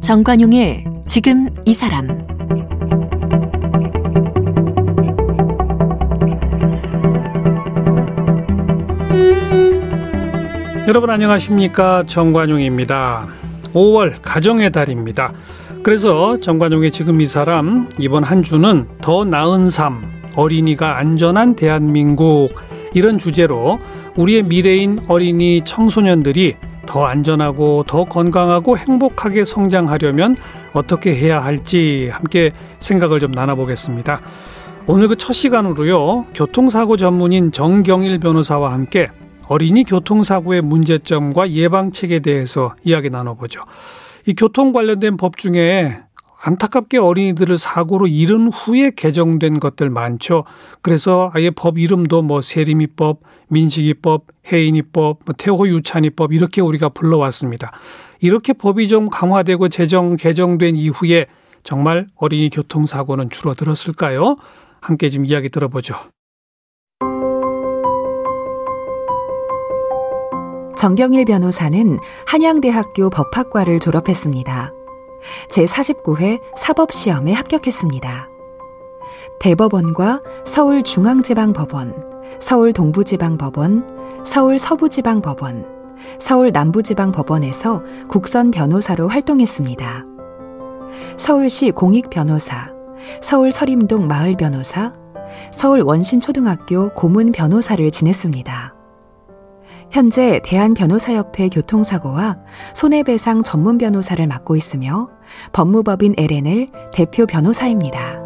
정관용의 지금 이 사람 여러분 안녕하십니까 정관용입니다. 5월 가정의 달입니다. 그래서 정관용의 지금 이 사람 이번 한 주는 더 나은 삶 어린이가 안전한 대한민국 이런 주제로 우리의 미래인 어린이 청소년들이 더 안전하고 더 건강하고 행복하게 성장하려면 어떻게 해야 할지 함께 생각을 좀 나눠보겠습니다. 오늘 그 첫 시간으로요, 교통사고 전문인 정경일 변호사와 함께 어린이 교통사고의 문제점과 예방책에 대해서 이야기 나눠보죠. 이 교통 관련된 법 중에 안타깝게 어린이들을 사고로 잃은 후에 개정된 것들 많죠. 그래서 아예 법 이름도 뭐 세리미법, 민식이법, 해인이법, 뭐 태호 유찬이법 이렇게 우리가 불러왔습니다. 이렇게 법이 좀 강화되고 제정 개정된 이후에 정말 어린이 교통사고는 줄어들었을까요? 함께 좀 이야기 들어보죠. 정경일 변호사는 한양대학교 법학과를 졸업했습니다. 제49회 사법시험에 합격했습니다. 대법원과 서울중앙지방법원, 서울동부지방법원, 서울서부지방법원, 서울남부지방법원에서 국선 변호사로 활동했습니다. 서울시 공익변호사, 서울 서림동 마을변호사, 서울 원신초등학교 고문 변호사를 지냈습니다. 현재 대한변호사협회 교통사고와 손해배상 전문 변호사를 맡고 있으며 법무법인 LNL 대표 변호사입니다.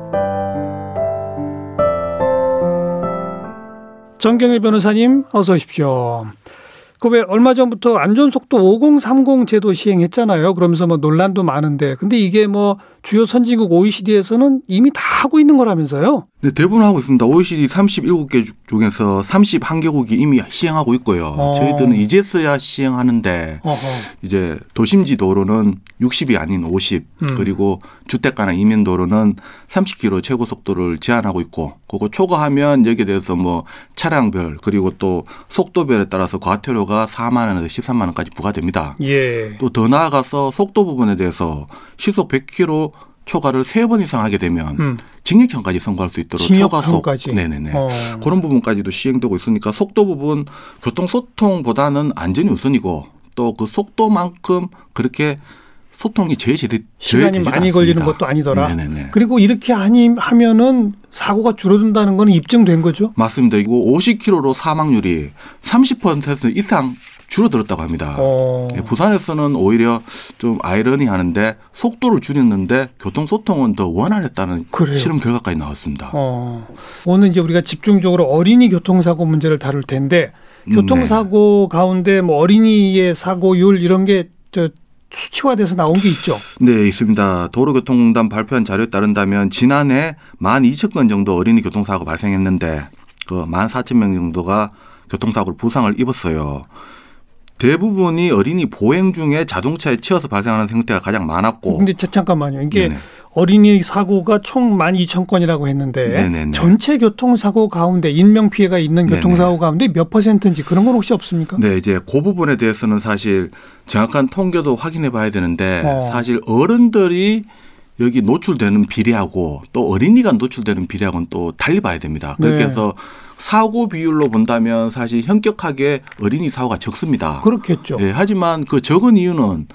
정경일 변호사님 어서 오십시오. 그 왜 얼마 전부터 안전속도 5030 제도 시행했잖아요. 그러면서 뭐 논란도 많은데 근데 이게 뭐 주요 선진국 OECD에서는 이미 다 하고 있는 거라면서요? 네, 대부분 하고 있습니다. OECD 31개 중에서 31개국이 이미 시행하고 있고요. 어. 저희들은 이제서야 시행하는데 어허. 이제 도심지 도로는 60이 아닌 50 음. 그리고 주택가나 이면 도로는 30km 최고 속도를 제한하고 있고 그거 초과하면 여기에 대해서 뭐 차량별 그리고 또 속도별에 따라서 과태료가 4만 원에서 13만 원까지 부과됩니다. 예. 또 더 나아가서 속도 부분에 대해서 시속 100km 초과를 세 번 이상 하게 되면 음. 징역형까지 선고할 수 있도록 초과속 네네네 어. 그런 부분까지도 시행되고 있으니까 속도 부분 교통소통보다는 안전이 우선이고 또 그 속도만큼 그렇게 소통이 제일 제일 시간이 많이 않습니다. 걸리는 것도 아니더라. 네네네. 그리고 이렇게 하니 하면은 사고가 줄어든다는 건 입증된 거죠? 맞습니다. 이거 50km로 사망률이 30% 이상 줄어들었다고 합니다. 어. 예, 부산에서는 오히려 좀 아이러니하는데 속도를 줄였는데 교통 소통은 더 원활했다는 그래요. 실험 결과까지 나왔습니다. 어. 오늘 이제 우리가 집중적으로 어린이 교통사고 문제를 다룰 텐데 교통사고 네. 가운데 뭐 어린이의 사고율 이런 게저 수치화돼서 나온 게 있죠. 네, 있습니다. 도로교통단 발표한 자료에 따른다면 지난해 1만 2천 건 정도 어린이 교통사고 발생했는데 그 1만 4천 명 정도가 교통사고를 부상을 입었어요. 대부분이 어린이 보행 중에 자동차에 치여서 발생하는 형태가 가장 많았고. 근데 잠깐만요. 이게 네네. 어린이 사고가 총 12,000건이라고 했는데 네네네. 전체 교통사고 가운데 인명 피해가 있는 교통사고. 가운데 몇 퍼센트인지 그런 건 혹시 없습니까? 네, 이제 그 부분에 대해서는 사실 정확한 통계도 확인해 봐야 되는데 어. 사실 어른들이 여기 노출되는 비례하고 또 어린이가 노출되는 비례하고는 또 달리 봐야 됩니다. 그렇게 네. 해서 사고 비율로 본다면 사실 현격하게 어린이 사고가 적습니다. 그렇겠죠. 예, 하지만 그 적은 이유는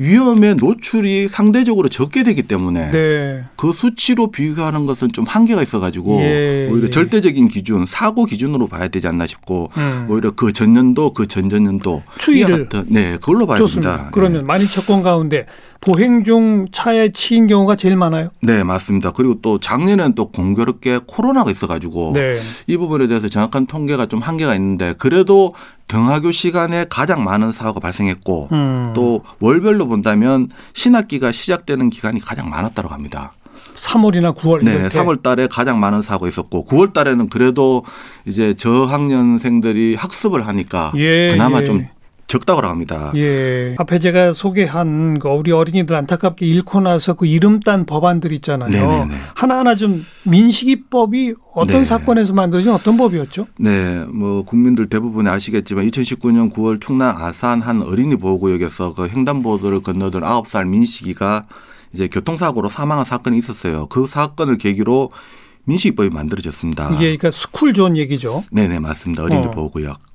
위험에 노출이 상대적으로 적게 되기 때문에 네. 그 수치로 비교하는 것은 좀 한계가 있어가지고 예. 오히려 절대적인 기준, 사고 기준으로 봐야 되지 않나 싶고 음. 오히려 그 전년도, 그 전전년도 추이를 같은, 네 그걸로 봐야 좋습니다. 됩니다. 그러면 네. 만일 첫건 가운데 보행 중 차에 치인 경우가 제일 많아요? 네, 맞습니다. 그리고 또 작년에는 또 공교롭게 코로나가 있어가지고 네. 이 부분에 대해서 정확한 통계가 좀 한계가 있는데 그래도 등하교 시간에 가장 많은 사고가 발생했고 음. 또 월별로 본다면 신학기가 시작되는 기간이 가장 많았다고 합니다. 3월이나 9월 네, 3월 달에 가장 많은 사고가 있었고 9월 달에는 그래도 이제 저학년생들이 학습을 하니까 예, 그나마 예. 좀 적다고 합니다. 예. 앞에 제가 소개한 그 우리 어린이들 안타깝게 잃고 나서 그 이름 딴 법안들 있잖아요. 네네네. 하나하나 좀 민식이법이 어떤 네. 사건에서 만들어진 어떤 법이었죠? 네, 뭐 국민들 대부분 아시겠지만 2019년 9월 충남 아산 한 어린이 보호구역에서 그 횡단보도를 건너던 9살 민식이가 이제 교통사고로 사망한 사건이 있었어요. 그 사건을 계기로 민식이법이 만들어졌습니다. 이게 그러니까 스쿨존 얘기죠? 네네 맞습니다. 어린이 어. 보호구역.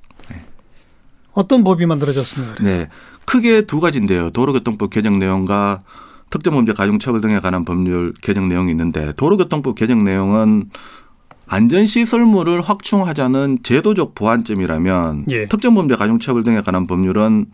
어떤 법이 만들어졌습니까? 그래서? 네, 크게 두 가지인데요. 도로교통법 개정 내용과 특정범죄 가중처벌 등에 관한 법률 개정 내용이 있는데 도로교통법 개정 내용은 안전시설물을 확충하자는 제도적 보완점이라면 예. 특정범죄 가중처벌 등에 관한 법률은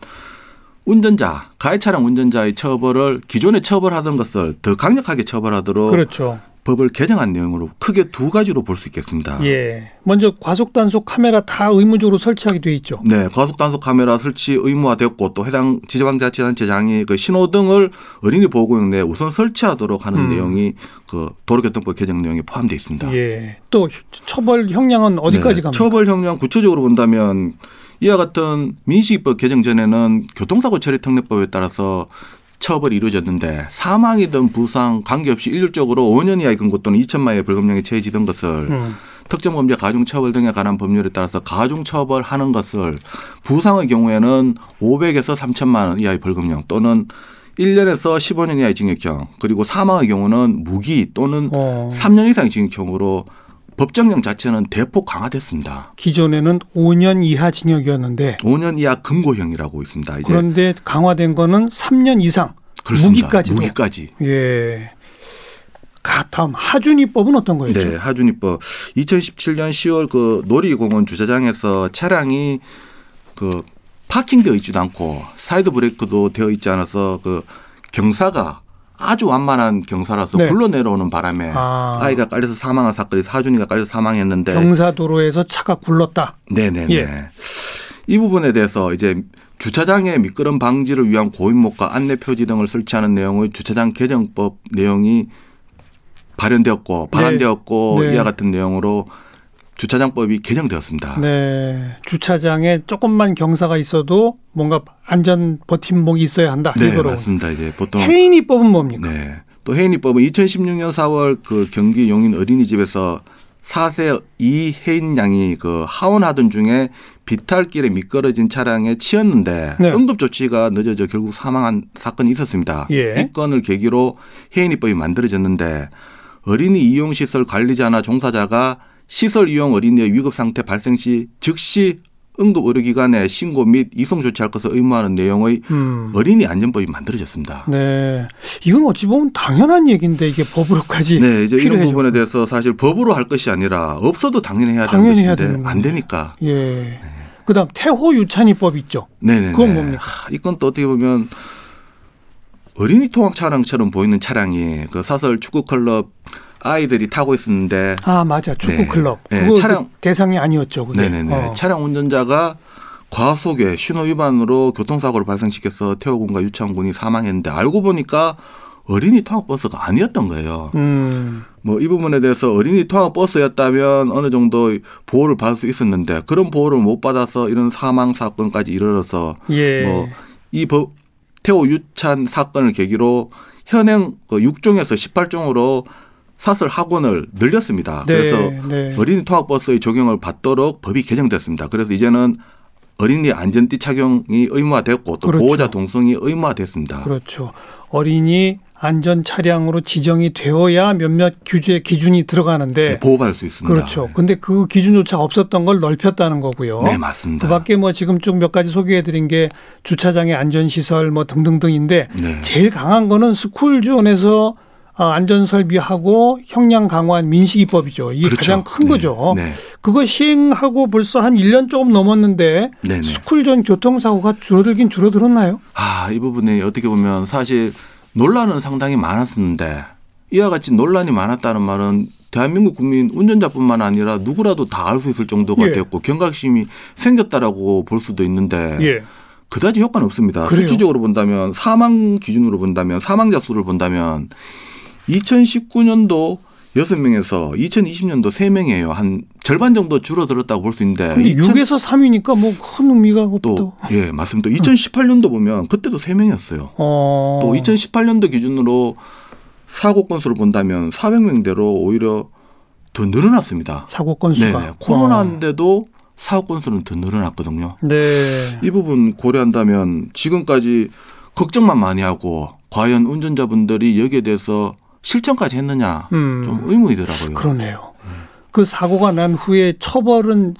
운전자, 가해 차량 운전자의 처벌을 기존에 처벌하던 것을 더 강력하게 처벌하도록 그렇죠. 법을 개정한 내용으로 크게 두 가지로 볼 수 있겠습니다. 예. 먼저 과속 단속 카메라 다 의무적으로 설치하게 돼 있죠. 네, 과속 단속 카메라 설치 의무화됐고 또 해당 지방자치단체장이 그 신호등을 어린이 보호구역 내에 우선 설치하도록 하는 음. 내용이 그 도로교통법 개정 내용에 포함되어 있습니다. 예. 또 처벌 형량은 어디까지 네, 갑니까? 처벌 형량 구체적으로 본다면 이와 같은 민식이법 개정 전에는 교통사고 처리 특례법에 따라서 처벌이 이루어졌는데 사망이든 부상 관계없이 일률적으로 5년 이하의 금고 또는 2천만 원의 벌금형이 처해지던 것을 음. 특정 범죄 가중처벌 등에 관한 법률에 따라서 가중처벌하는 것을 부상의 경우에는 500에서 3천만 원 이하의 벌금형 또는 1년에서 15년 이하의 징역형 그리고 사망의 경우는 무기 또는 어. 3년 이상의 징역형으로 법정형 자체는 대폭 강화됐습니다. 기존에는 5년 이하 징역이었는데 5년 이하 금고형이라고 있습니다. 이제 그런데 강화된 거는 3년 이상 그렇습니다. 무기까지 무기까지. 예. 다음 하준이법은 어떤 거였죠? 네, 하준이법 2017년 10월 그 놀이공원 주차장에서 차량이 그 파킹되어 있지도 않고 사이드 브레이크도 되어 있지 않아서 그 경사가 아주 완만한 경사라서 네. 굴러 내려오는 바람에 아. 이가 깔려서 사망한 사건이 하준이가 깔려서 사망했는데 경사도로에서 차가 굴렀다. 네네네. 예. 이 부분에 대해서 이제 주차장의 미끄럼 방지를 위한 고임목과 안내 표지 등을 설치하는 내용의 주차장 개정법 내용이 발의되었고 발안되었고 네. 네. 이와 같은 내용으로 주차장법이 개정되었습니다. 네. 주차장에 조금만 경사가 있어도 뭔가 안전 버팀목이 있어야 한다. 네, 이거로. 맞습니다. 이제 보통 해인이법은 뭡니까? 네. 또 해인이법은 2016년 4월 그 경기 용인 어린이집에서 4세 이혜인 양이 그 하원하던 중에 비탈길에 미끄러진 차량에 치였는데 네. 응급 조치가 늦어져 결국 사망한 사건이 있었습니다. 예. 이 건을 계기로 해인이법이 만들어졌는데 어린이 이용시설 관리자나 종사자가 시설 이용 어린이의 위급 상태 발생 시 즉시 응급 의료기관에 신고 및 이송 조치할 것을 의무하는 내용의 음. 어린이 안전법이 만들어졌습니다. 네, 이건 어찌 보면 당연한 얘기인데 이게 법으로까지 네, 이제 이런 부분에 대해서 사실 법으로 할 것이 아니라 없어도 당연히 해야 당연히 되는 것인데 해야 안 되니까. 예. 네. 그다음 태호 유찬이법 있죠. 네네. 그건 뭡니까? 이건 또 어떻게 보면 어린이 통학 차량처럼 보이는 차량이 그 사설 축구 클럽 아이들이 타고 있었는데 아 맞아 축구 네. 클럽 네. 그 차량 대상이 아니었죠. 그게. 네네네 어. 차량 운전자가 과속에 신호 위반으로 교통사고를 발생시켜서 태호군과 유창군이 사망했는데 알고 보니까 어린이 통학버스가 아니었던 거예요. 음. 뭐이 부분에 대해서 어린이 통학버스였다면 어느 정도 보호를 받을 수 있었는데 그런 보호를 못 받아서 이런 사망 사건까지 이르러서 예. 뭐이 태호 유찬 사건을 계기로 현행 그 6종에서 18종으로 사설 학원을 늘렸습니다. 네, 그래서 네. 어린이 통학버스의 적용을 받도록 법이 개정됐습니다. 그래서 이제는 어린이 안전띠 착용이 의무화됐고 또 그렇죠. 보호자 동성이 의무화됐습니다. 그렇죠. 어린이 안전 차량으로 지정이 되어야 몇몇 규제 기준이 들어가는데 네, 보호받을 수 있습니다. 그렇죠. 근데 그 기준조차 없었던 걸 넓혔다는 거고요. 네, 맞습니다. 그밖에 뭐 지금 쭉 몇 가지 소개해 드린 게 주차장의 안전 시설 뭐 등등등인데 네. 제일 강한 거는 스쿨존에서 어, 안전 설비하고 형량 강화한 민식이법이죠. 이게 그렇죠. 가장 큰 네. 거죠. 네. 그거 시행하고 벌써 한 1년 조금 넘었는데 네네. 스쿨존 교통사고가 줄어들긴 줄어들었나요? 아, 이 부분에 어떻게 보면 사실 논란은 상당히 많았었는데 이와 같이 논란이 많았다는 말은 대한민국 국민 운전자뿐만 아니라 누구라도 다 알 수 있을 정도가 예. 됐고 경각심이 생겼다라고 볼 수도 있는데 예. 그다지 효과는 없습니다. 그래요? 수치적으로 본다면 사망 기준으로 본다면 사망자 수를 본다면 2019년도 여섯 명에서 2020년도 세명이에요한 절반 정도 줄어들었다고 볼 수 있는데. 근데 2000... 6에서 3위니까 뭐 큰 의미가 없도. 예, 맞습니다. 2018년도 보면 그때도 세명이었어요 어... 또 2018년도 기준으로 사고 건수를 본다면 400명대로 오히려 더 늘어났습니다. 사고 건수가. 네, 코로나인데도 어. 사고 건수는 더 늘어났거든요. 네. 이 부분 고려한다면 지금까지 걱정만 많이 하고 과연 운전자분들이 여기에 대해서 실천까지 했느냐 음. 좀 의문이더라고요. 그러네요. 음. 그 사고가 난 후에 처벌은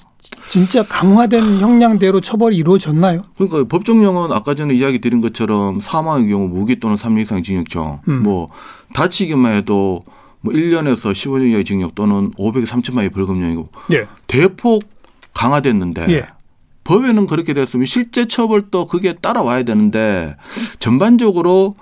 진짜 강화된 형량대로 처벌이 이루어졌나요? 그러니까 법정형은 아까 전에 이야기 드린 것처럼 사망의 경우 무기 또는 3년 이상 징역형, 음. 뭐 다치기만 해도 뭐 1년에서 15년 이하의 징역 또는 500에 3천만 원의 벌금형이고 예. 대폭 강화됐는데 예. 법에는 그렇게 됐으면 실제 처벌도 그게 따라와야 되는데 전반적으로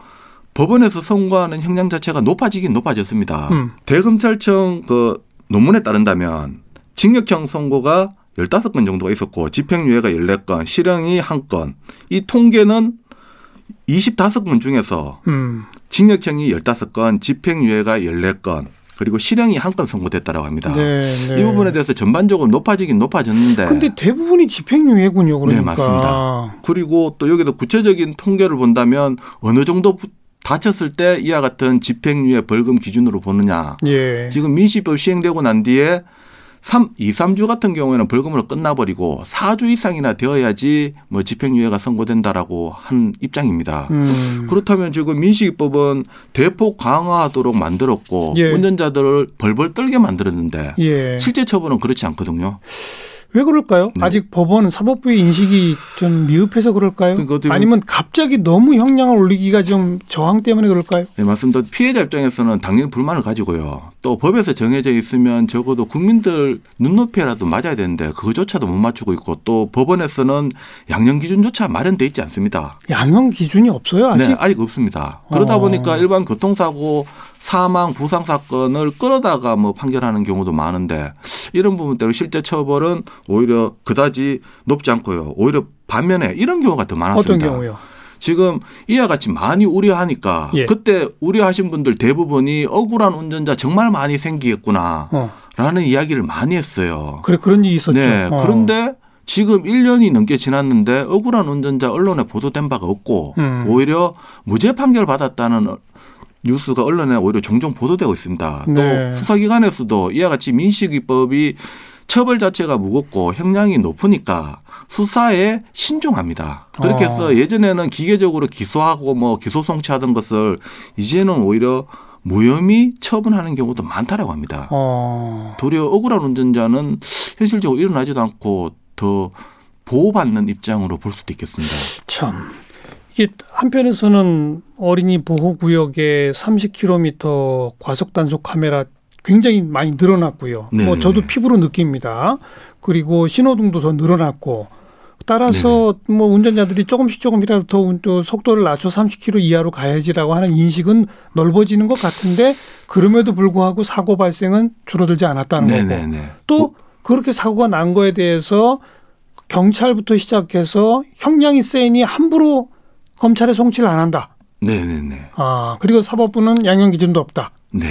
법원에서 선고하는 형량 자체가 높아지긴 높아졌습니다. 음. 대검찰청 그 논문에 따른다면 징역형 선고가 15건 정도가 있었고 집행유예가 14건, 실형이 1건. 이 통계는 25건 중에서 음. 징역형이 15건, 집행유예가 14건, 그리고 실형이 한 건 선고됐다라고 합니다. 네, 네. 이 부분에 대해서 전반적으로 높아지긴 높아졌는데. 근데 대부분이 집행유예군요, 그러니까. 네, 맞습니다. 그리고 또 여기도 구체적인 통계를 본다면 어느 정도 다쳤을 때 이와 같은 집행유예 벌금 기준으로 보느냐. 예. 지금 민식법 시행되고 난 뒤에 3, 2, 3주 같은 경우에는 벌금으로 끝나버리고 4주 이상이나 되어야지 뭐 집행유예가 선고된다라고 한 입장입니다. 음. 그렇다면 지금 민식이법은 대폭 강화하도록 만들었고 예. 운전자들을 벌벌 떨게 만들었는데 예. 실제 처벌은 그렇지 않거든요. 왜 그럴까요? 네. 아직 법원 사법부의 인식이 좀 미흡해서 그럴까요? 그러니까 아니면 갑자기 너무 형량을 올리기가 좀 저항 때문에 그럴까요? 네, 맞습니다. 피해자 입장에서는 당연히 불만을 가지고요. 또 법에서 정해져 있으면 적어도 국민들 눈높이라도 맞아야 되는데 그거조차도 못 맞추고 있고 또 법원에서는 양형 기준조차 마련돼 있지 않습니다. 양형 기준이 없어요 아직? 네, 아직 없습니다. 그러다 어. 보니까 일반 교통사고 사망 부상 사건을 끌어다가 뭐 판결하는 경우도 많은데 이런 부분 때문에 실제 처벌은 오히려 그다지 높지 않고요. 오히려 반면에 이런 경우가 더 많았습니다. 어떤 경우요? 지금 이와 같이 많이 우려하니까 예. 그때 우려하신 분들 대부분이 억울한 운전자 정말 많이 생기겠구나. 어. 라는 이야기를 많이 했어요. 그래 그런 일이 있었죠. 네. 어. 그런데 지금 1년이 넘게 지났는데 억울한 운전자 언론에 보도된 바가 없고 음. 오히려 무죄 판결 받았다는 뉴스가 언론에 오히려 종종 보도되고 있습니다. 또 네. 수사기관에서도 이와 같이 민식이법이 처벌 자체가 무겁고 형량이 높으니까 수사에 신중합니다. 그렇게 해서 어. 예전에는 기계적으로 기소하고 뭐 기소 송치하던 것을 이제는 오히려 무혐의 처분하는 경우도 많다라고 합니다. 어. 도리어 억울한 운전자는 현실적으로 일어나지도 않고 더 보호받는 입장으로 볼 수도 있겠습니다. 참 이게 한편에서는 어린이 보호 구역에 30km 과속 단속 카메라 굉장히 많이 늘어났고요. 네네. 뭐 저도 피부로 느낍니다. 그리고 신호등도 더 늘어났고 따라서 네네. 뭐 운전자들이 조금씩 조금이라도 더, 더 속도를 낮춰 30km 이하로 가야지라고 하는 인식은 넓어지는 것 같은데 그럼에도 불구하고 사고 발생은 줄어들지 않았다는 네네네. 거고 또 그렇게 사고가 난 거에 대해서 경찰부터 시작해서 형량이 세니 함부로 검찰에 송치를 안 한다. 네네네. 아 그리고 사법부는 양형 기준도 없다. 네.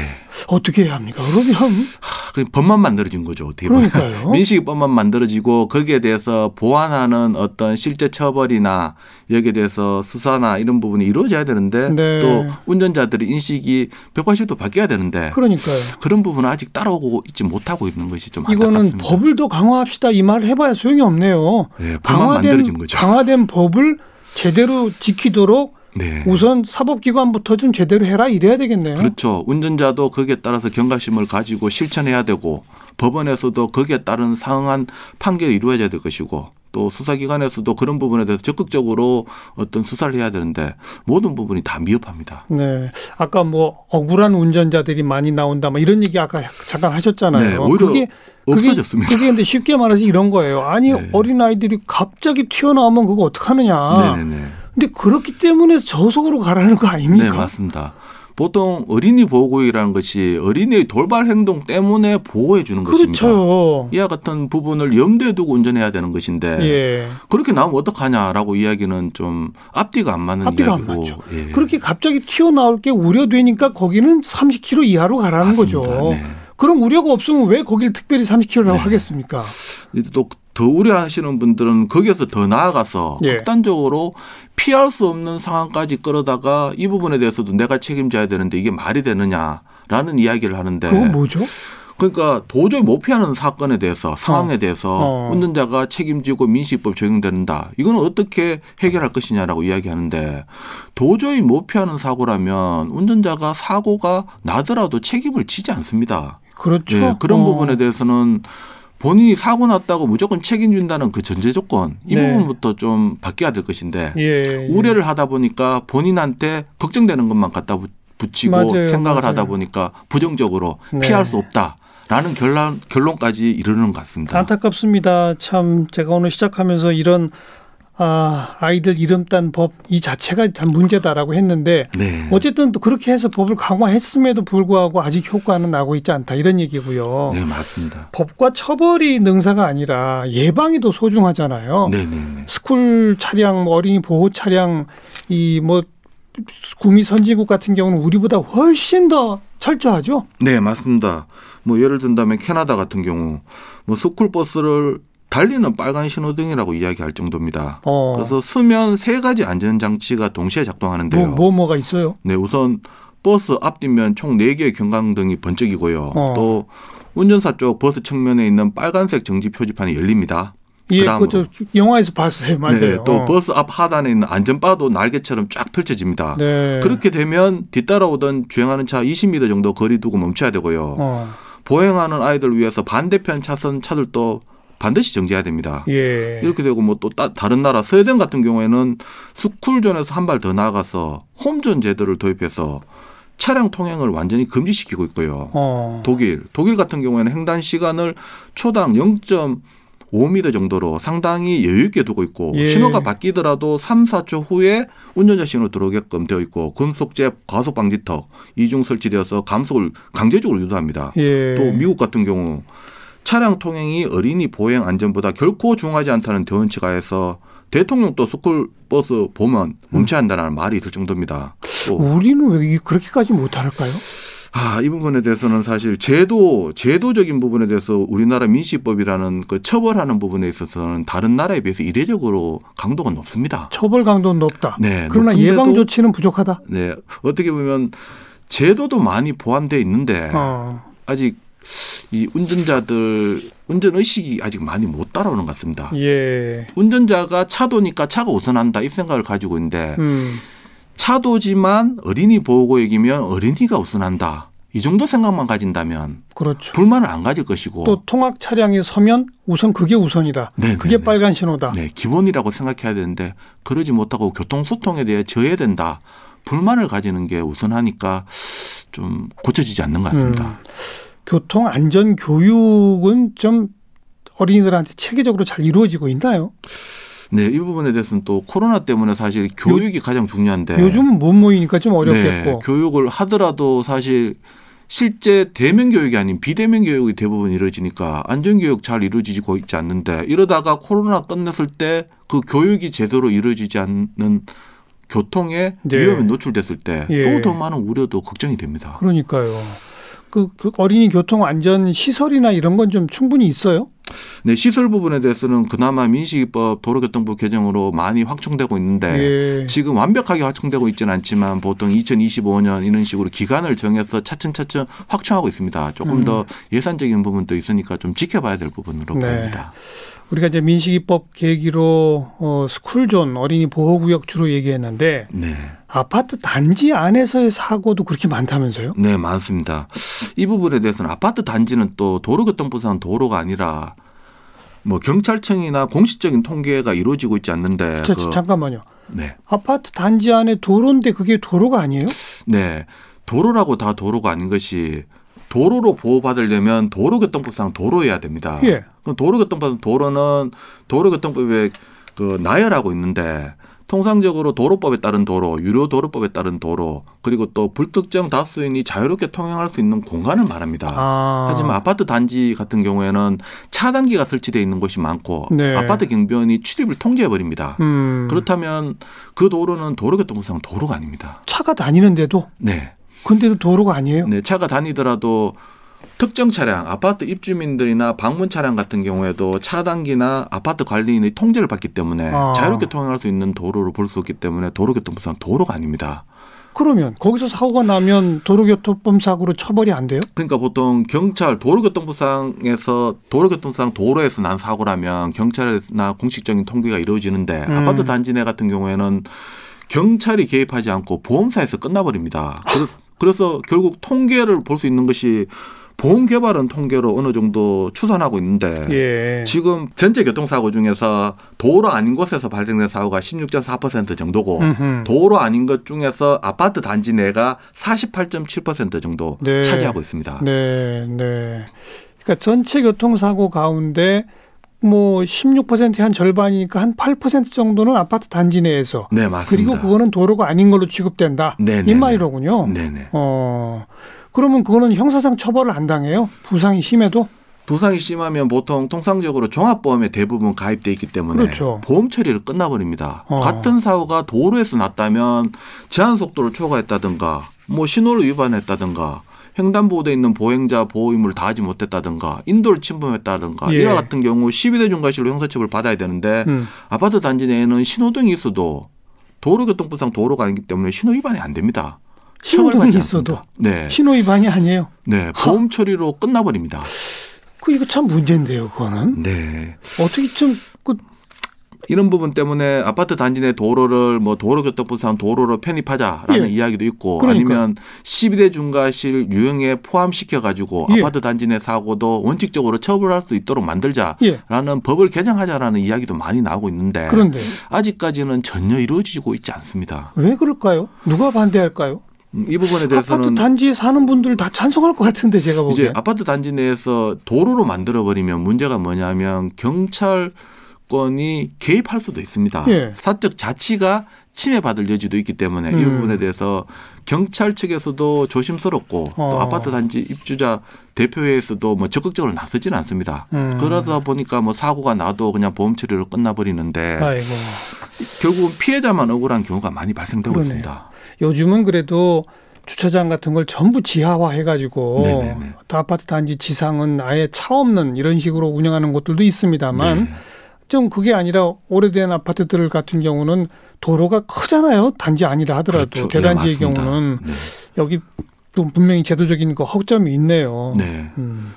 어떻게 해야 합니까? 그러면 하, 그 법만 만들어진 거죠. 어떻게 보면 민식이법만 만들어지고 거기에 대해서 보완하는 어떤 실제 처벌이나 여기에 대해서 수사나 이런 부분이 이루어져야 되는데 네. 또 운전자들의 인식이 180도 바뀌어야 되는데 그러니까요. 그런 부분은 아직 따라오고 있지 못하고 있는 것이 좀 이거는 안타깝습니다. 법을 더 강화합시다 이 말을 해봐야 소용이 없네요. 네, 강화된, 만들어진 거죠. 강화된 법을 제대로 지키도록 네. 우선 사법기관부터 좀 제대로 해라 이래야 되겠네요. 그렇죠. 운전자도 거기에 따라서 경각심을 가지고 실천해야 되고 법원에서도 거기에 따른 상응한 판결이 이루어져야 될 것이고 또 수사기관에서도 그런 부분에 대해서 적극적으로 어떤 수사를 해야 되는데 모든 부분이 다 미흡합니다. 네. 아까 뭐 억울한 운전자들이 많이 나온다 뭐 이런 얘기 아까 잠깐 하셨잖아요. 네. 오히려 그게 없어졌습니다. 그게 근데 쉽게 말해서 이런 거예요. 아니 네. 어린 아이들이 갑자기 튀어나오면 그거 어떡하느냐. 네네네. 근데 그렇기 때문에 저속으로 가라는 거 아닙니까? 네, 맞습니다. 보통 어린이 보호구역이라는 것이 어린이의 돌발 행동 때문에 보호해 주는 그렇죠. 것입니다. 이와 같은 부분을 염두에 두고 운전해야 되는 것인데 예. 그렇게 나오면 어떡하냐라고 이야기는 좀 앞뒤가 안 맞는 앞뒤가 이야기고. 안 맞죠. 예. 그렇게 갑자기 튀어나올 게 우려되니까 거기는 30km 이하로 가라는 맞습니다. 거죠. 네. 그럼 우려가 없으면 왜 거길 특별히 30km라고 네. 하겠습니까? 또 더 우려하시는 분들은 거기에서 더 나아가서 예. 극단적으로 피할 수 없는 상황까지 끌어다가 이 부분에 대해서도 내가 책임져야 되는데 이게 말이 되느냐라는 이야기를 하는데 그건 뭐죠? 그러니까 도저히 못 피하는 사건에 대해서 상황에 어. 대해서 어. 운전자가 책임지고 민식법 적용된다. 이거는 어떻게 해결할 것이냐라고 이야기하는데 도저히 못 피하는 사고라면 운전자가 사고가 나더라도 책임을 지지 않습니다. 그렇죠. 예, 그런 어. 부분에 대해서는 본인이 사고 났다고 무조건 책임진다는 그 전제 조건 이 네. 부분부터 좀 바뀌어야 될 것인데 예, 예. 우려를 하다 보니까 본인한테 걱정되는 것만 갖다 붙이고 맞아요, 생각을 맞아요. 하다 보니까 부정적으로 네. 피할 수 없다. 라는 결론, 결론까지 이르는 것 같습니다. 안타깝습니다. 참 제가 오늘 시작하면서 이런 아, 아이들 이름 딴 법 이 자체가 참 문제다라고 했는데 네. 어쨌든 또 그렇게 해서 법을 강화했음에도 불구하고 아직 효과는 나고 있지 않다 이런 얘기고요. 네, 맞습니다. 법과 처벌이 능사가 아니라 예방이 더 소중하잖아요. 네, 네, 네. 스쿨 차량, 뭐 어린이 보호 차량 이뭐 구미 선진국 같은 경우는 우리보다 훨씬 더 철저하죠? 네, 맞습니다. 뭐 예를 든다면 캐나다 같은 경우 뭐 스쿨 버스를 달리는 빨간 신호등이라고 이야기할 정도입니다. 어. 그래서 서면 세 가지 안전 장치가 동시에 작동하는데요. 뭐, 뭐 뭐가 있어요? 네, 우선 버스 앞뒷면 총 4개의 경광등이 번쩍이고요. 어. 또 운전사 쪽 버스 측면에 있는 빨간색 정지 표지판이 열립니다. 예, 그저 영화에서 봤어요. 맞아요. 네, 또 어. 버스 앞 하단에 있는 안전바도 날개처럼 쫙 펼쳐집니다. 네. 그렇게 되면 뒤따라오던 주행하는 차 20m 정도 거리 두고 멈춰야 되고요. 어. 보행하는 아이들 위해서 반대편 차선 차들도 반드시 정지해야 됩니다. 예. 이렇게 되고 뭐 또 다른 나라 스웨덴 같은 경우에는 스쿨존에서 한 발 더 나아가서 홈존 제도를 도입해서 차량 통행을 완전히 금지시키고 있고요. 어. 독일, 독일 같은 경우에는 횡단 시간을 초당 0.5m 정도로 상당히 여유 있게 두고 있고 예. 신호가 바뀌더라도 3, 4초 후에 운전자 신호 들어오게끔 되어 있고 금속제 과속 방지턱 이중 설치되어서 감속을 강제적으로 유도합니다. 예. 또 미국 같은 경우 차량 통행이 어린이 보행 안전보다 결코 중하지 않다는 대원칙하에서 대통령 또 스쿨 버스 보면 멈춰야 한다는 말이 있을 정도입니다. 우리는 왜 그렇게까지 못할까요? 아, 이 부분에 대해서는 사실 제도, 제도적인 부분에 대해서 우리나라 민식법이라는 그 처벌하는 부분에 있어서는 다른 나라에 비해서 이례적으로 강도가 높습니다. 처벌 강도는 높다. 네. 그러나 예방 조치는 부족하다. 네. 어떻게 보면 제도도 많이 보완돼 있는데 어. 아직 이 운전자들 운전 의식이 아직 많이 못 따라오는 것 같습니다. 예. 운전자가 차도니까 차가 우선한다 이 생각을 가지고 있는데 음. 차도지만 어린이 보호구역이면 어린이가 우선한다. 이 정도 생각만 가진다면 그렇죠. 불만을 안 가질 것이고 또 통학 차량이 서면 우선 그게 우선이다. 네, 그게 네, 빨간 신호다. 네, 기본이라고 생각해야 되는데 그러지 못하고 교통 소통에 대해 져야 된다. 불만을 가지는 게 우선하니까 좀 고쳐지지 않는 것 같습니다. 음. 교통 안전 교육은 좀 어린이들한테 체계적으로 잘 이루어지고 있나요? 네, 이 부분에 대해서는 또 코로나 때문에 사실 교육이 요, 가장 중요한데 요즘은 못 모이니까 좀 어렵겠고 네, 교육을 하더라도 사실 실제 대면 교육이 아닌 비대면 교육이 대부분 이루어지니까 안전 교육 잘 이루어지고 있지 않는데 이러다가 코로나 끝냈을 때 그 교육이 제대로 이루어지지 않는 교통에 네. 위험에 노출됐을 때 또더 예. 많은 우려도 걱정이 됩니다. 그러니까요. 그, 그 어린이 교통 안전 시설이나 이런 건 좀 충분히 있어요? 네, 시설 부분에 대해서는 그나마 민식이법 도로교통법 개정으로 많이 확충되고 있는데 예. 지금 완벽하게 확충되고 있지는 않지만 보통 2025년 이런 식으로 기간을 정해서 차츰차츰 확충하고 있습니다. 조금 음. 더 예산적인 부분도 있으니까 좀 지켜봐야 될 부분으로 네. 보입니다. 우리가 이제 민식이법 계기로 어, 스쿨존 어린이 보호구역 주로 얘기했는데 네. 아파트 단지 안에서의 사고도 그렇게 많다면서요? 네, 많습니다. 이 부분에 대해서는 아파트 단지는 또 도로교통부상 도로가 아니라 뭐 경찰청이나 공식적인 통계가 이루어지고 있지 않는데 자, 그, 잠깐만요. 네. 아파트 단지 안에 도로인데 그게 도로가 아니에요? 네. 도로라고 다 도로가 아닌 것이 도로로 보호받으려면 도로교통법상 도로여야 됩니다. 예. 도로교통법 도로는 도로교통법에 그 나열하고 있는데 통상적으로 도로법에 따른 도로, 유료 도로법에 따른 도로, 그리고 또 불특정 다수인이 자유롭게 통행할 수 있는 공간을 말합니다. 아. 하지만 아파트 단지 같은 경우에는 차단기가 설치되어 있는 곳이 많고 네. 아파트 경비원이 출입을 통제해 버립니다. 음. 그렇다면 그 도로는 도로교통부상 도로가 아닙니다. 차가 다니는데도? 네. 근데도 도로가 아니에요? 네, 차가 다니더라도 특정 차량, 아파트 입주민들이나 방문 차량 같은 경우에도 차단기나 아파트 관리인의 통제를 받기 때문에 아. 자유롭게 통행할 수 있는 도로를 볼수 있기 때문에 도로교통법상 도로가 아닙니다. 그러면 거기서 사고가 나면 도로교통법 사고로 처벌이 안 돼요? 그러니까 보통 경찰 도로교통법상에서 도로교통상 도로에서 난 사고라면 경찰이나 공식적인 통계가 이루어지는데 음. 아파트 단지 내 같은 경우에는 경찰이 개입하지 않고 보험사에서 끝나버립니다. 그래서 결국 통계를 볼 수 있는 것이 보험 개발은 통계로 어느 정도 추산하고 있는데 예. 지금 전체 교통사고 중에서 도로 아닌 곳에서 발생된 사고가 16.4% 정도고 음흠. 도로 아닌 것 중에서 아파트 단지 내가 48.7% 정도 네. 차지하고 있습니다. 네, 네. 그러니까 전체 교통사고 가운데 뭐 16%한 절반이니까 한 8% 정도는 아파트 단지 내에서. 네, 맞습니다. 그리고 그거는 도로가 아닌 걸로 취급된다. 네, 이 말이로군요. 네, 네. 어. 그러면 그거는 형사상 처벌을 안 당해요? 부상이 심해도? 부상이 심하면 보통 통상적으로 종합보험에 대부분 가입돼 있기 때문에 그렇죠. 보험 처리를 끝나버립니다. 어. 같은 사고가 도로에서 났다면 제한 속도를 초과했다든가 뭐 신호를 위반했다든가 횡단보도에 있는 보행자 보호 의무를 다하지 못했다든가 인도를 침범했다든가 예. 이와 같은 경우 12대 중과실로 형사처벌 받아야 되는데 음. 아파트 단지 내에는 신호등이 있어도 도로교통법상 도로가 아니기 때문에 신호 위반이 안 됩니다. 신호등이 있어도 네. 신호 위반이 아니에요. 네, 보험 처리로 끝나버립니다. 그 이거 참 문제인데요, 그거는. 네. 어떻게 좀 그 이런 부분 때문에 아파트 단지 내 도로를 뭐 도로교통법상 도로로 편입하자라는 예. 이야기도 있고 그러니까. 아니면 12대 중과실 유형에 포함시켜 가지고 예. 아파트 단지 내 사고도 원칙적으로 처벌할 수 있도록 만들자라는 예. 법을 개정하자라는 이야기도 많이 나오고 있는데 그런데. 아직까지는 전혀 이루어지고 있지 않습니다. 왜 그럴까요? 누가 반대할까요? 이 부분에 대해서는 아파트 단지에 사는 분들 다 찬성할 것 같은데 제가 보기에 이제 아파트 단지 내에서 도로로 만들어 버리면 문제가 뭐냐면 경찰 권이 개입할 수도 있습니다. 예. 사적 자치가 침해받을 여지도 있기 때문에 음. 이 부분에 대해서 경찰 측에서도 조심스럽고 어. 또 아파트 단지 입주자 대표회에서도 뭐 적극적으로 나서지는 않습니다. 음. 그러다 보니까 뭐 사고가 나도 그냥 보험 처리로 끝나버리는데 아이고. 결국은 피해자만 억울한 경우가 많이 발생되고 그러네요. 있습니다. 요즘은 그래도 주차장 같은 걸 전부 지하화 해가지고 아파트 단지 지상은 아예 차 없는 이런 식으로 운영하는 곳들도 있습니다만 네. 좀 그게 아니라 오래된 아파트들 같은 경우는 도로가 크잖아요. 단지 아니라 하더라도 그렇죠. 네, 대단지의 네, 경우는 네. 여기 또 분명히 제도적인 거 허점이 있네요. 네. 음.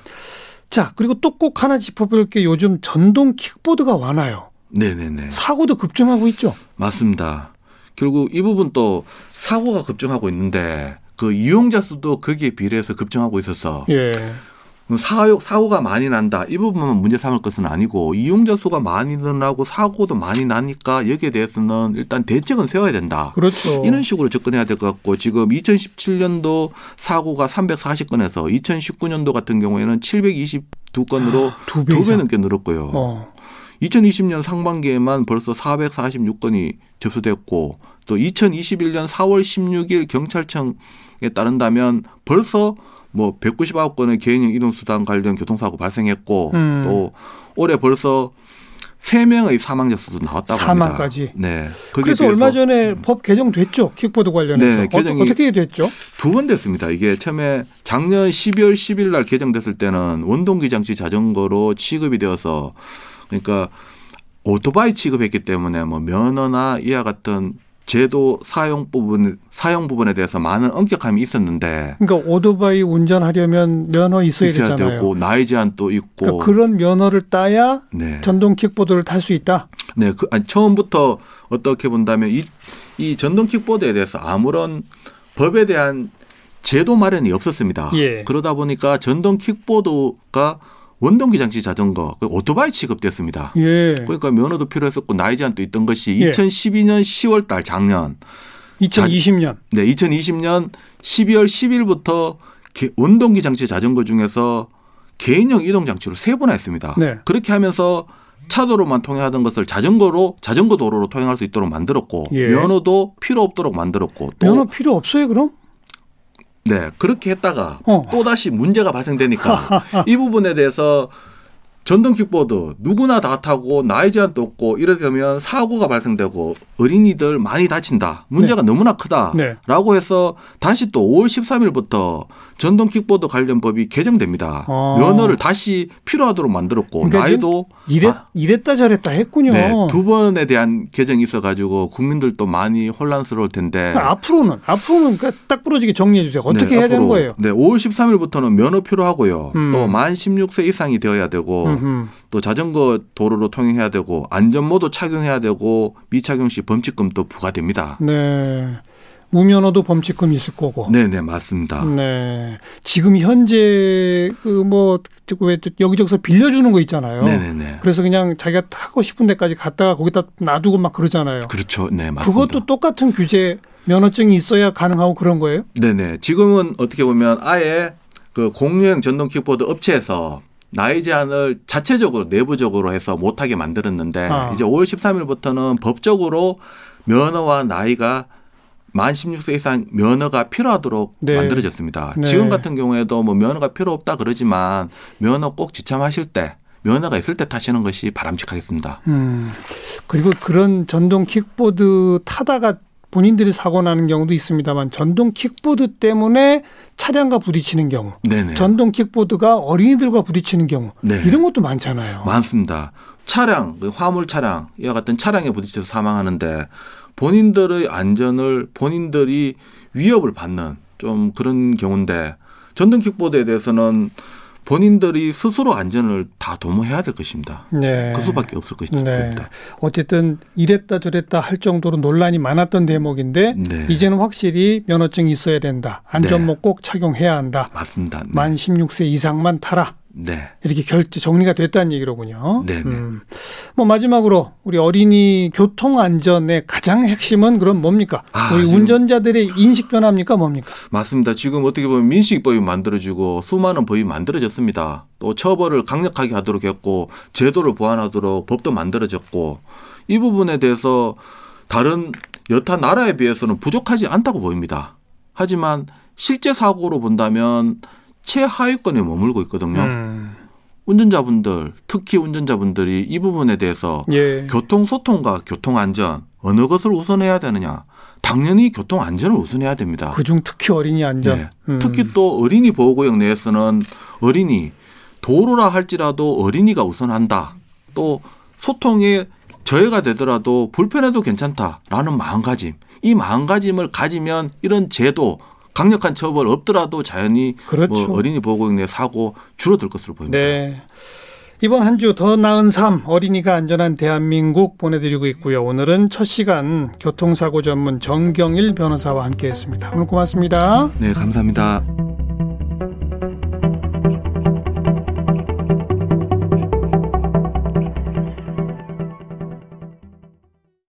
자 그리고 또 꼭 하나 짚어볼 게 요즘 전동 킥보드가 많아요. 네네네. 사고도 급증하고 있죠. 맞습니다. 결국 이 부분 또 사고가 급증하고 있는데 그 이용자 수도 거기에 비례해서 급증하고 있어서 예. 사고, 사고가 많이 난다. 이 부분만 문제 삼을 것은 아니고 이용자 수가 많이 늘어나고 사고도 많이 나니까 여기에 대해서는 일단 대책은 세워야 된다. 그렇죠. 이런 식으로 접근해야 될 것 같고 지금 2017년도 사고가 340건에서 2019년도 같은 경우에는 722건으로 아, 두, 배, 두배 넘게 늘었고요. 어. 2020년 상반기에만 벌써 446건이 접수됐고 또 2021년 4월 16일 경찰청에 따른다면 벌써 뭐 199건의 개인형 이동수단 관련 교통사고 발생했고 음. 또 올해 벌써 3명의 사망자 수도 나왔다고 사망까지. 합니다. 네. 그래서 얼마 전에 법 개정됐죠. 킥보드 관련해서. 네, 개정이 어, 떻게 됐죠? 두 번 됐습니다. 이게 처음에 작년 12월 10일 날 개정됐을 때는 원동기 장치 자전거로 취급이 되어서 그러니까 오토바이 취급했기 때문에 뭐 면허나 이와 같은 제도 사용 부분 사용 부분에 대해서 많은 엄격함이 있었는데 그러니까 오토바이 운전하려면 면허 있어야, 있어야 되잖아요. 되고 나이 제한도 있고 그러니까 그런 면허를 따야 네. 전동 킥보드를 탈 수 있다. 네, 그 아니, 처음부터 어떻게 본다면 이, 이 전동 킥보드에 대해서 아무런 법에 대한 제도 마련이 없었습니다. 예. 그러다 보니까 전동 킥보드가 원동기 장치 자전거, 그 오토바이 취급됐습니다. 예. 그러니까 면허도 필요했었고 나이 제한도 있던 것이 예. 2012년 10월 달 작년 2020년. 자, 네, 2020년 12월 10일부터 원동기 장치 자전거 중에서 개인형 이동 장치로 세 번 했습니다. 네. 그렇게 하면서 차도로만 통행하던 것을 자전거로 자전거 도로로 통행할 수 있도록 만들었고 예. 면허도 필요 없도록 만들었고 또 면허 필요 없어요 그럼? 네 그렇게 했다가 어. 또 다시 문제가 발생되니까 이 부분에 대해서 전동 킥보드 누구나 다 타고 나이 제한도 없고 이렇게 되면 사고가 발생되고 어린이들 많이 다친다. 문제가 네. 너무나 크다라고 네. 해서 다시 또 5월 13일부터 전동 킥보드 관련 법이 개정됩니다. 아. 면허를 다시 필요하도록 만들었고 그러니까 나이도 이랬, 아, 이랬다 저랬다 했군요. 네, 두 번에 대한 개정이 있어 가지고 국민들도 많이 혼란스러울 텐데 그러니까 앞으로는 앞으로는 그러니까 딱 부러지게 정리해 주세요. 어떻게 네, 해야 되는 거예요? 네, 5월 13일부터는 면허 필요하고요. 음. 또만 16세 이상이 되어야 되고 음흠. 또 자전거 도로로 통행해야 되고 안전모도 착용해야 되고 미착용 시 범칙금도 부과됩니다. 네. 무면허도 범칙금 있을 거고. 네, 네, 맞습니다. 네. 지금 현재 그뭐 왜 여기저기서 빌려주는 거 있잖아요. 네, 네, 네. 그래서 그냥 자기가 타고 싶은 데까지 갔다가 거기다 놔두고 막 그러잖아요. 그렇죠. 네, 맞습니다. 그것도 똑같은 규제 면허증이 있어야 가능하고 그런 거예요? 네, 네. 지금은 어떻게 보면 아예 그 공유형 전동 킥보드 업체에서 나이 제한을 자체적으로 내부적으로 해서 못하게 만들었는데 아. 이제 5월 13일부터는 법적으로 면허와 나이가 만 16세 이상 면허가 필요하도록 네. 만들어졌습니다. 네. 지금 같은 경우에도 뭐 면허가 필요 없다 그러지만 면허 꼭 지참하실 때 면허가 있을 때 타시는 것이 바람직하겠습니다. 음. 그리고 그런 전동 킥보드 타다가 본인들이 사고 나는 경우도 있습니다만 전동 킥보드 때문에 차량과 부딪히는 경우, 네네. 전동 킥보드가 어린이들과 부딪히는 경우 네. 이런 것도 많잖아요. 많습니다. 차량, 그 화물 차량 이와 같은 차량에 부딪혀서 사망하는데 본인들의 안전을 본인들이 위협을 받는 좀 그런 경우인데 전동 킥보드에 대해서는 본인들이 스스로 안전을 다 도모해야 될 것입니다. 네. 그 수밖에 없을 것입니다. 네. 어쨌든 이랬다 저랬다 할 정도로 논란이 많았던 대목인데 네. 이제는 확실히 면허증이 있어야 된다. 안전모 네. 꼭 착용해야 한다. 맞습니다. 네. 만 16세 이상만 타라. 네. 이렇게 결제 정리가 됐다는 얘기로군요. 네. 네. 음. 뭐 마지막으로 우리 어린이 교통 안전의 가장 핵심은 그럼 뭡니까? 아, 우리 운전자들의 인식 변화입니까? 뭡니까? 맞습니다. 지금 어떻게 보면 민식법이 만들어지고 수많은 법이 만들어졌습니다. 또 처벌을 강력하게 하도록 했고 제도를 보완하도록 법도 만들어졌고 이 부분에 대해서 다른 여타 나라에 비해서는 부족하지 않다고 보입니다. 하지만 실제 사고로 본다면 최하위권에 머물고 있거든요. 음. 운전자분들, 특히 운전자분들이 이 부분에 대해서 예. 교통 소통과 교통 안전 어느 것을 우선해야 되느냐. 당연히 교통 안전을 우선해야 됩니다. 그중 특히 어린이 안전. 네. 음. 특히 또 어린이 보호구역 내에서는 어린이 도로라 할지라도 어린이가 우선한다. 또 소통에 저해가 되더라도 불편해도 괜찮다라는 마음가짐. 이 마음가짐을 가지면 이런 제도 강력한 처벌 없더라도 자연히 뭐 그렇죠. 뭐 어린이 보호구역 내 사고 줄어들 것으로 보입니다. 네. 이번 한 주 더 나은 삶 어린이가 안전한 대한민국 보내드리고 있고요. 오늘은 첫 시간 교통사고 전문 정경일 변호사와 함께했습니다. 오늘 고맙습니다. 네, 감사합니다.